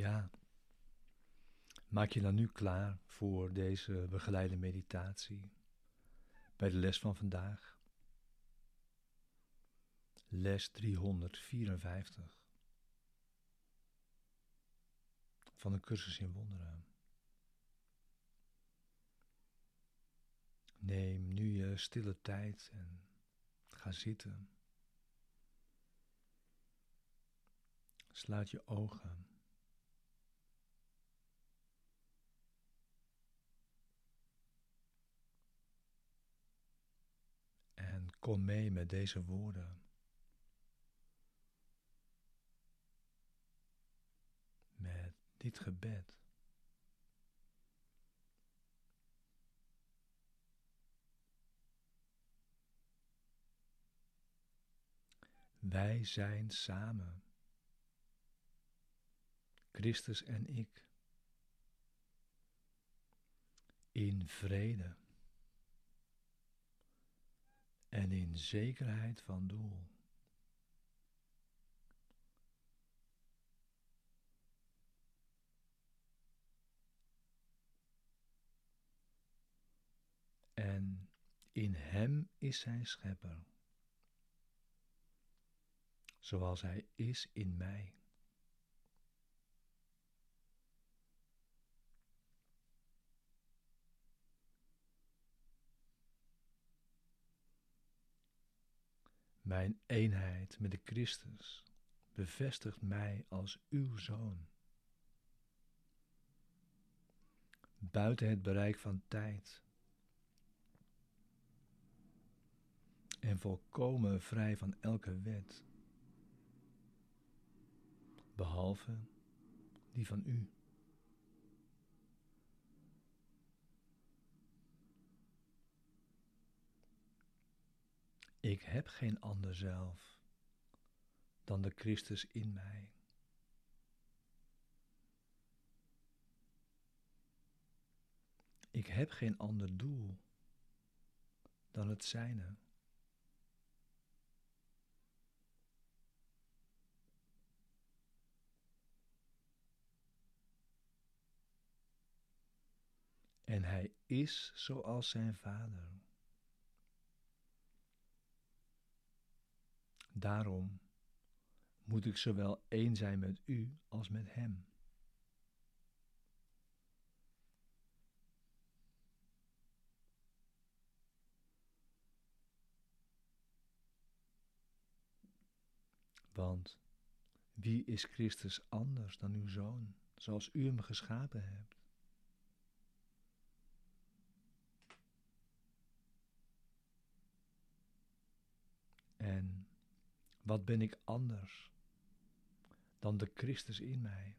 Ja. Maak je dan nu klaar voor deze begeleide meditatie bij de les van vandaag. Les 354 van de cursus in wonderen. Neem nu je stille tijd en ga zitten. Sluit je ogen. En kom mee met deze woorden. Met dit gebed. Wij zijn samen. Christus en ik. In vrede. En in zekerheid van doel. En in Hem is Hij schepper zoals Hij is in mij. Mijn eenheid met de Christus bevestigt mij als uw zoon. Buiten het bereik van tijd en volkomen vrij van elke wet behalve die van u. Ik heb geen ander zelf dan de Christus in mij. Ik heb geen ander doel dan het zijne. En hij is zoals zijn vader. Daarom moet ik zowel één zijn met u als met hem. Want wie is Christus anders dan uw zoon, zoals u hem geschapen hebt? En wat ben ik anders dan de Christus in mij?